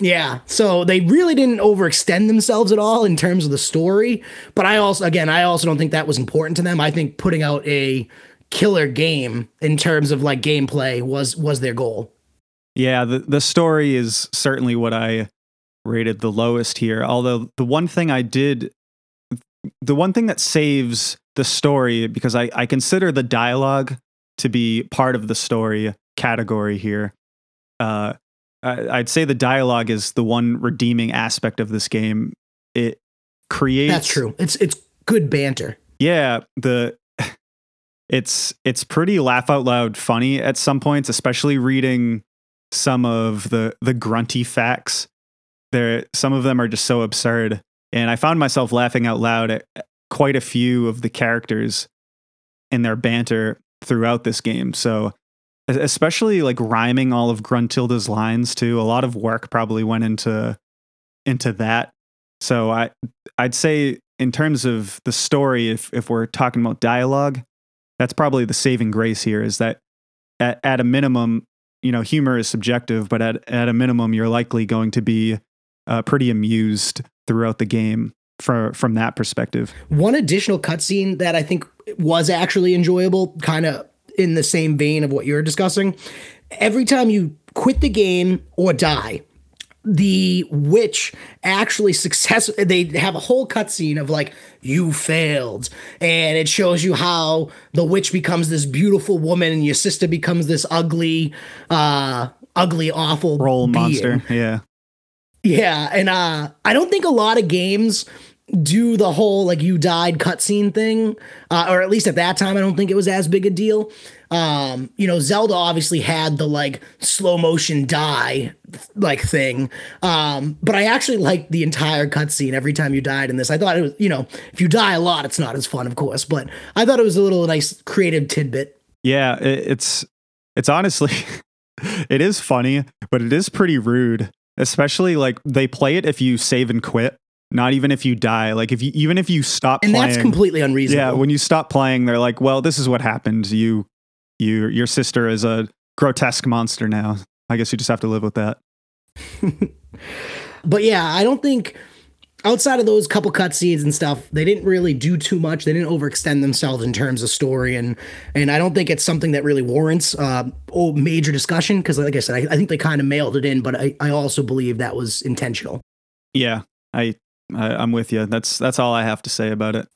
yeah, so they really didn't overextend themselves at all in terms of the story. But I also, again, I also don't think that was important to them. I think putting out a killer game in terms of like gameplay was was their goal. Yeah, the the story is certainly what I rated the lowest here. Although the one thing I did, the one thing that saves the story because I I consider the dialogue to be part of the story category here. Uh, I'd say the dialogue is the one redeeming aspect of this game. It creates That's true. It's it's good banter. Yeah, the it's it's pretty laugh out loud funny at some points, especially reading some of the the grunty facts. There some of them are just so absurd. And I found myself laughing out loud at quite a few of the characters in their banter throughout this game. So especially like rhyming all of Gruntilda's lines too. A lot of work probably went into into that. So I I'd say in terms of the story, if if we're talking about dialogue, that's probably the saving grace here. Is that at, at a minimum, you know, humor is subjective, but at at a minimum, you're likely going to be uh, pretty amused throughout the game from from that perspective. One additional cutscene that I think was actually enjoyable, kind of in the same vein of what you're discussing. Every time you quit the game or die, the witch actually success they have a whole cutscene of like you failed and it shows you how the witch becomes this beautiful woman and your sister becomes this ugly uh ugly awful roll monster yeah yeah and uh i don't think a lot of games do the whole like you died cutscene thing, uh, or at least at that time, I don't think it was as big a deal. Um, you know, Zelda obviously had the like slow motion die like thing, um, but I actually liked the entire cutscene every time you died in this. I thought it was, you know, if you die a lot, it's not as fun, of course, but I thought it was a little nice creative tidbit. Yeah, it's it's honestly it is funny, but it is pretty rude. Especially like they play it if you save and quit not even if you die. Like if you even if you stop and playing, that's completely unreasonable. Yeah, when you stop playing, they're like, "Well, this is what happened. You, you, your sister is a grotesque monster now. I guess you just have to live with that." but yeah, I don't think outside of those couple cutscenes and stuff, they didn't really do too much. They didn't overextend themselves in terms of story, and and I don't think it's something that really warrants uh, oh, major discussion because, like I said, I, I think they kind of mailed it in, but I, I also believe that was intentional. Yeah, I I, am with you. That's that's all I have to say about it.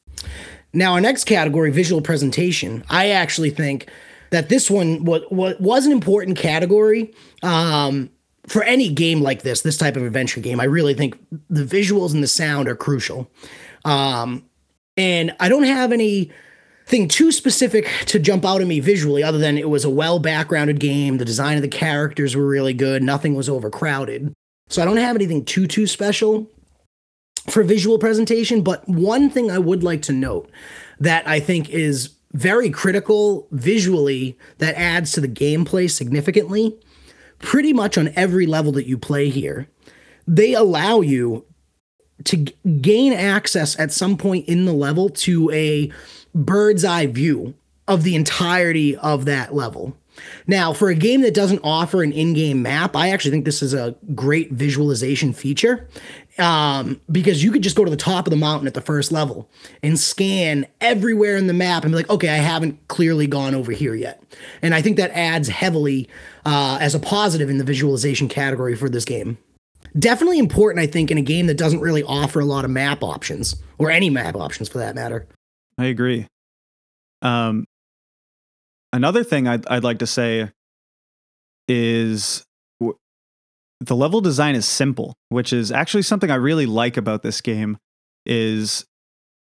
Now, our next category, visual presentation. I actually think that this one was, was an important category um, for any game like this, this type of adventure game. I really think the visuals and the sound are crucial. Um, and I don't have any thing too specific to jump out at me visually, other than it was a well backgrounded game. The design of the characters were really good. Nothing was overcrowded. So I don't have anything too, too special for visual presentation. But one thing I would like to note that I think is very critical visually that adds to the gameplay significantly, pretty much on every level that you play here, they allow you to g- gain access at some point in the level to a bird's eye view of the entirety of that level. Now, for a game that doesn't offer an in game map, I actually think this is a great visualization feature um, because you could just go to the top of the mountain at the first level and scan everywhere in the map and be like, okay, I haven't clearly gone over here yet. And I think that adds heavily uh, as a positive in the visualization category for this game. Definitely important, I think, in a game that doesn't really offer a lot of map options or any map options for that matter. I agree. Um, another thing I'd, I'd like to say is the level design is simple, which is actually something I really like about this game. Is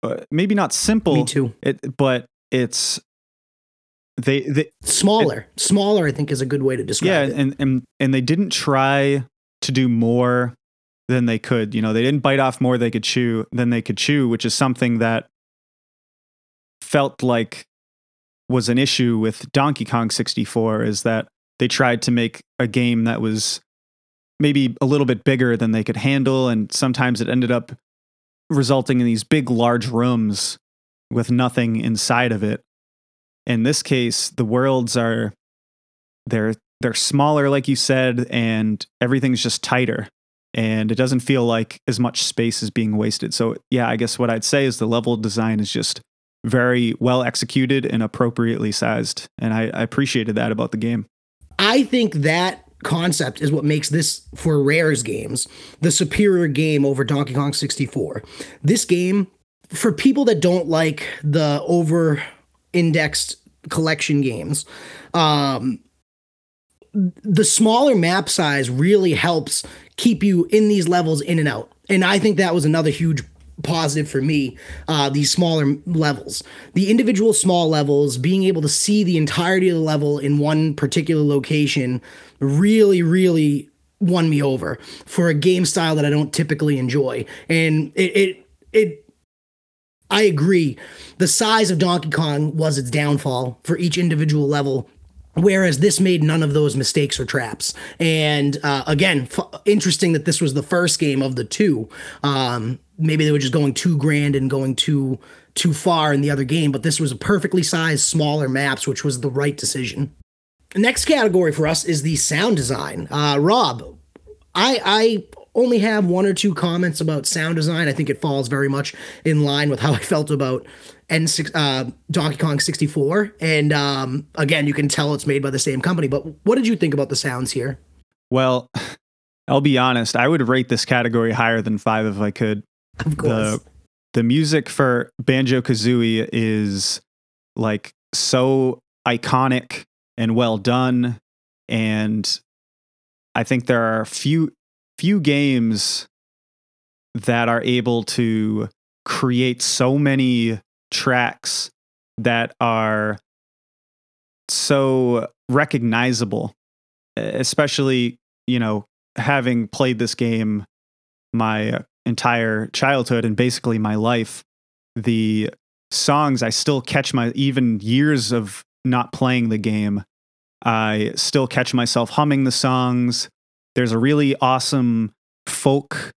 uh, maybe not simple, Me too. it, but it's they, they Smaller, smaller, I think, is a good way to describe yeah, it. and and and they didn't try to do more than they could. You know, they didn't bite off more they could chew than they could chew, which is something that felt like was an issue with Donkey Kong 64 is that they tried to make a game that was maybe a little bit bigger than they could handle and sometimes it ended up resulting in these big large rooms with nothing inside of it. In this case, the worlds are they're they're smaller like you said and everything's just tighter and it doesn't feel like as much space is being wasted. So yeah, I guess what I'd say is the level design is just very well executed and appropriately sized. And I, I appreciated that about the game. I think that concept is what makes this for Rare's games the superior game over Donkey Kong 64. This game, for people that don't like the over indexed collection games, um, the smaller map size really helps keep you in these levels in and out. And I think that was another huge positive for me uh, these smaller levels the individual small levels being able to see the entirety of the level in one particular location really really won me over for a game style that i don't typically enjoy and it it, it I agree. The size of Donkey Kong was its downfall for each individual level. Whereas this made none of those mistakes or traps. And uh, again, f- interesting that this was the first game of the two. Um, maybe they were just going too grand and going too too far in the other game, but this was a perfectly sized, smaller maps, which was the right decision. Next category for us is the sound design. Uh, Rob, I I only have one or two comments about sound design. I think it falls very much in line with how I felt about N6 uh, Donkey Kong 64. And um, again, you can tell it's made by the same company. But what did you think about the sounds here? Well, I'll be honest, I would rate this category higher than five if I could. Of course. The the music for Banjo Kazooie is like so iconic and well done. And I think there are few few games that are able to create so many tracks that are so recognizable especially you know having played this game my entire childhood and basically my life the songs i still catch my even years of not playing the game i still catch myself humming the songs. There's a really awesome folk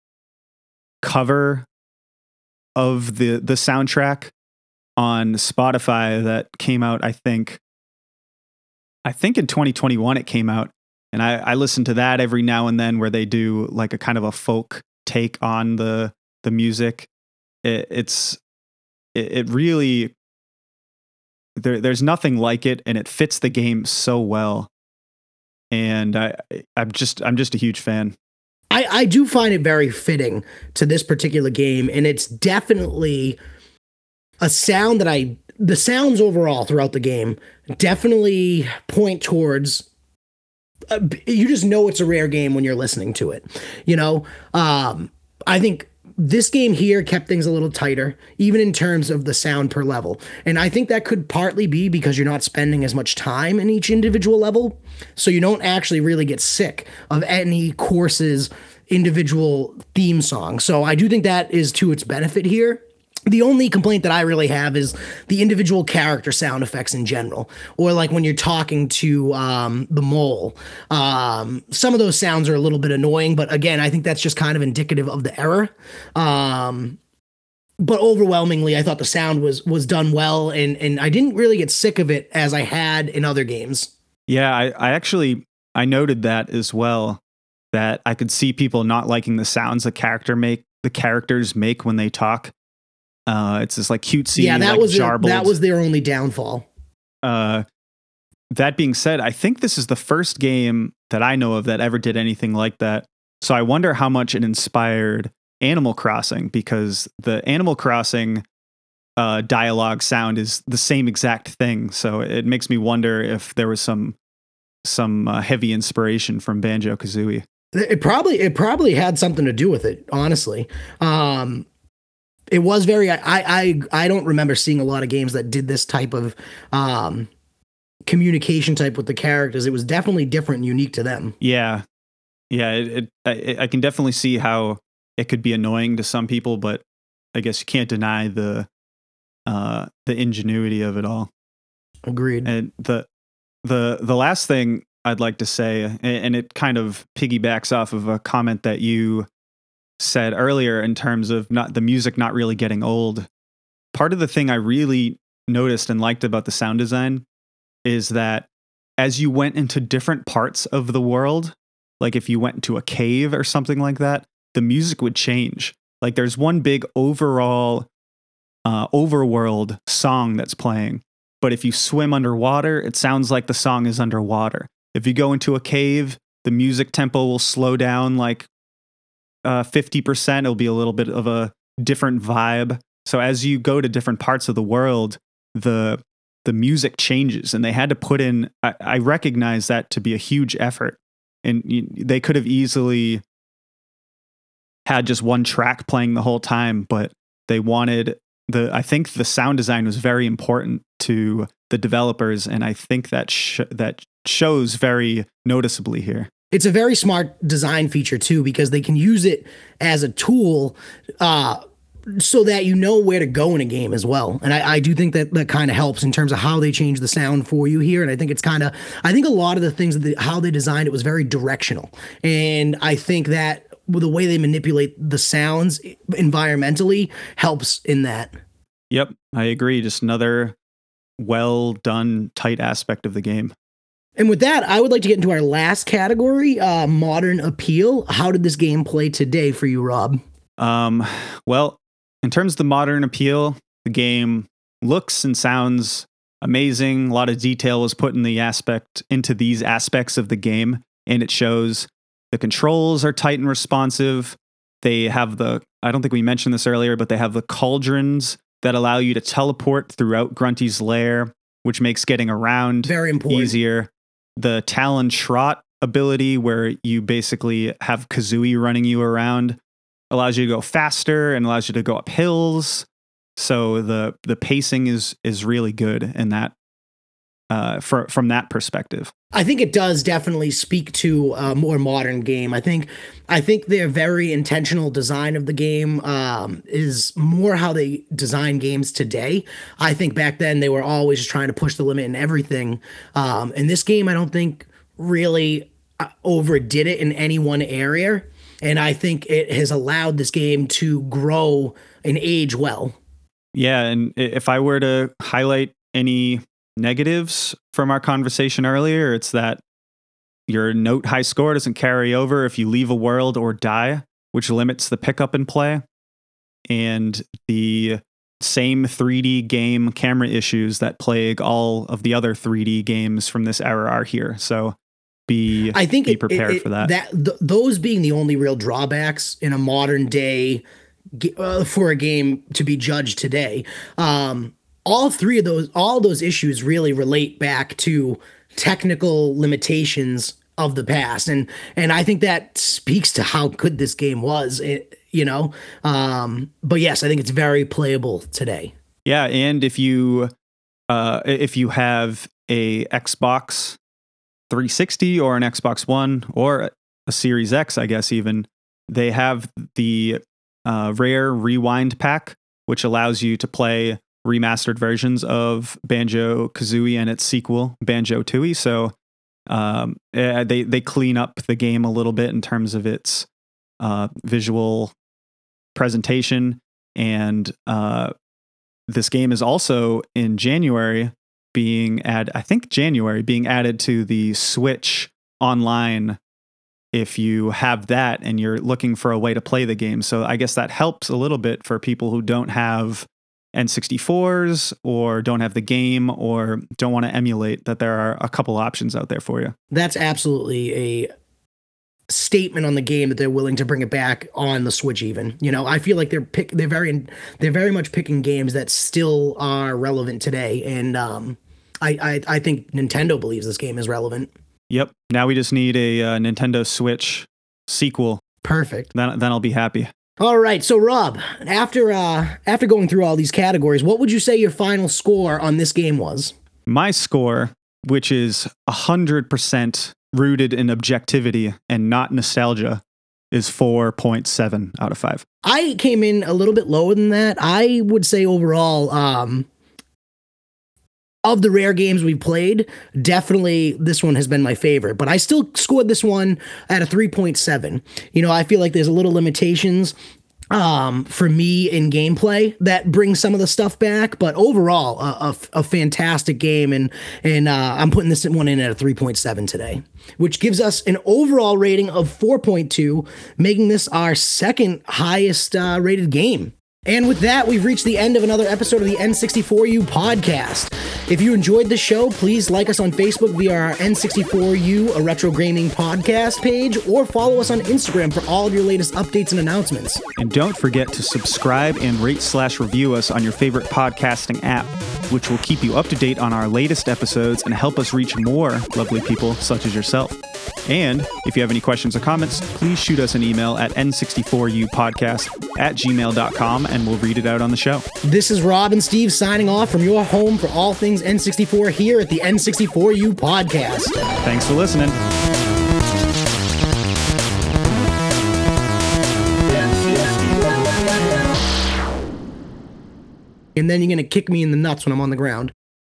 cover of the the soundtrack on Spotify that came out I think I think in 2021 it came out. And I I listen to that every now and then where they do like a kind of a folk take on the the music it, it's it, it really there there's nothing like it and it fits the game so well and I I'm just I'm just a huge fan. I, I do find it very fitting to this particular game, and it's definitely a sound that I the sounds overall throughout the game definitely point towards you just know it's a rare game when you're listening to it you know um i think this game here kept things a little tighter, even in terms of the sound per level. And I think that could partly be because you're not spending as much time in each individual level. So you don't actually really get sick of any course's individual theme song. So I do think that is to its benefit here the only complaint that I really have is the individual character sound effects in general, or like when you're talking to um, the mole. Um, some of those sounds are a little bit annoying, but again, I think that's just kind of indicative of the error. Um, but overwhelmingly, I thought the sound was was done well, and and I didn't really get sick of it as I had in other games. Yeah, I, I actually I noted that as well. That I could see people not liking the sounds the character make the characters make when they talk uh, it's this like cutesy, yeah, that like, was their, that was their only downfall. Uh, that being said, I think this is the first game that I know of that ever did anything like that. So I wonder how much it inspired Animal Crossing because the Animal Crossing uh, dialogue sound is the same exact thing. So it makes me wonder if there was some some uh, heavy inspiration from Banjo Kazooie. It probably it probably had something to do with it, honestly. Um, it was very I I I don't remember seeing a lot of games that did this type of um communication type with the characters. It was definitely different and unique to them. Yeah. Yeah, it, it, I, I can definitely see how it could be annoying to some people, but I guess you can't deny the uh the ingenuity of it all. Agreed. And the the the last thing I'd like to say, and it kind of piggybacks off of a comment that you said earlier in terms of not the music not really getting old. Part of the thing I really noticed and liked about the sound design is that as you went into different parts of the world, like if you went to a cave or something like that, the music would change. Like there's one big overall uh, overworld song that's playing, but if you swim underwater, it sounds like the song is underwater. If you go into a cave, the music tempo will slow down like uh, 50%, it'll be a little bit of a different vibe. So as you go to different parts of the world, the the music changes, and they had to put in. I, I recognize that to be a huge effort, and you, they could have easily had just one track playing the whole time, but they wanted the. I think the sound design was very important to the developers, and I think that sh- that shows very noticeably here. It's a very smart design feature too because they can use it as a tool uh, so that you know where to go in a game as well. And I, I do think that that kind of helps in terms of how they change the sound for you here. And I think it's kind of, I think a lot of the things that how they designed it was very directional. And I think that the way they manipulate the sounds environmentally helps in that. Yep, I agree. Just another well done, tight aspect of the game. And with that, I would like to get into our last category, uh, modern appeal. How did this game play today for you, Rob? Um, well, in terms of the modern appeal, the game looks and sounds amazing. A lot of detail was put in the aspect into these aspects of the game, and it shows the controls are tight and responsive. They have the I don't think we mentioned this earlier, but they have the cauldrons that allow you to teleport throughout Grunty's lair, which makes getting around very important easier the Talon Trot ability, where you basically have Kazooie running you around, allows you to go faster and allows you to go up hills. So the the pacing is is really good in that uh, for, from that perspective. I think it does definitely speak to a more modern game. I think I think their very intentional design of the game um, is more how they design games today. I think back then they were always trying to push the limit in everything. Um, and this game, I don't think really uh, overdid it in any one area. And I think it has allowed this game to grow and age well. Yeah, and if I were to highlight any negatives from our conversation earlier. It's that your note high score doesn't carry over if you leave a world or die, which limits the pickup and play. And the same 3D game camera issues that plague all of the other 3D games from this era are here. So be I think be prepared it, it, for that. That th- those being the only real drawbacks in a modern day uh, for a game to be judged today. Um, all three of those all those issues really relate back to technical limitations of the past and and I think that speaks to how good this game was it, you know. Um, but yes, I think it's very playable today. Yeah, and if you uh, if you have a Xbox 360 or an Xbox One or a Series X, I guess even they have the uh, rare rewind pack, which allows you to play remastered versions of Banjo Kazooie and its sequel, Banjo Tooie. So um, eh, they they clean up the game a little bit in terms of its uh, visual presentation, and uh, this game is also in January being add I think January being added to the Switch online if you have that and you're looking for a way to play the game. So I guess that helps a little bit for people who don't have N64s or don't have the game or don't want to emulate that there are a couple options out there for you. That's absolutely a statement on the game that they're willing to bring it back on the Switch even. You know, I feel like they're pick they're very they're very much picking games that still are relevant today and um I I, I think Nintendo believes this game is relevant. Yep. Now we just need a uh, Nintendo Switch sequel. Perfect. Then then I'll be happy. All right, so Rob, after uh, after going through all these categories, what would you say your final score on this game was? My score, which is hundred percent rooted in objectivity and not nostalgia, is four point seven out of five. I came in a little bit lower than that. I would say overall, um, of the rare games we've played, definitely this one has been my favorite. But I still scored this one at a 3.7. You know, I feel like there's a little limitations um, for me in gameplay that brings some of the stuff back. But overall, a, a, a fantastic game, and and uh, I'm putting this one in at a 3.7 today, which gives us an overall rating of 4.2, making this our second highest uh, rated game. And with that, we've reached the end of another episode of the N64U podcast. If you enjoyed the show, please like us on Facebook via our N64U, a retro gaming podcast page, or follow us on Instagram for all of your latest updates and announcements. And don't forget to subscribe and rate slash review us on your favorite podcasting app, which will keep you up to date on our latest episodes and help us reach more lovely people such as yourself. And if you have any questions or comments, please shoot us an email at n64upodcast at gmail.com and we'll read it out on the show. This is Rob and Steve signing off from your home for all things N64 here at the N64U podcast. Thanks for listening. And then you're going to kick me in the nuts when I'm on the ground.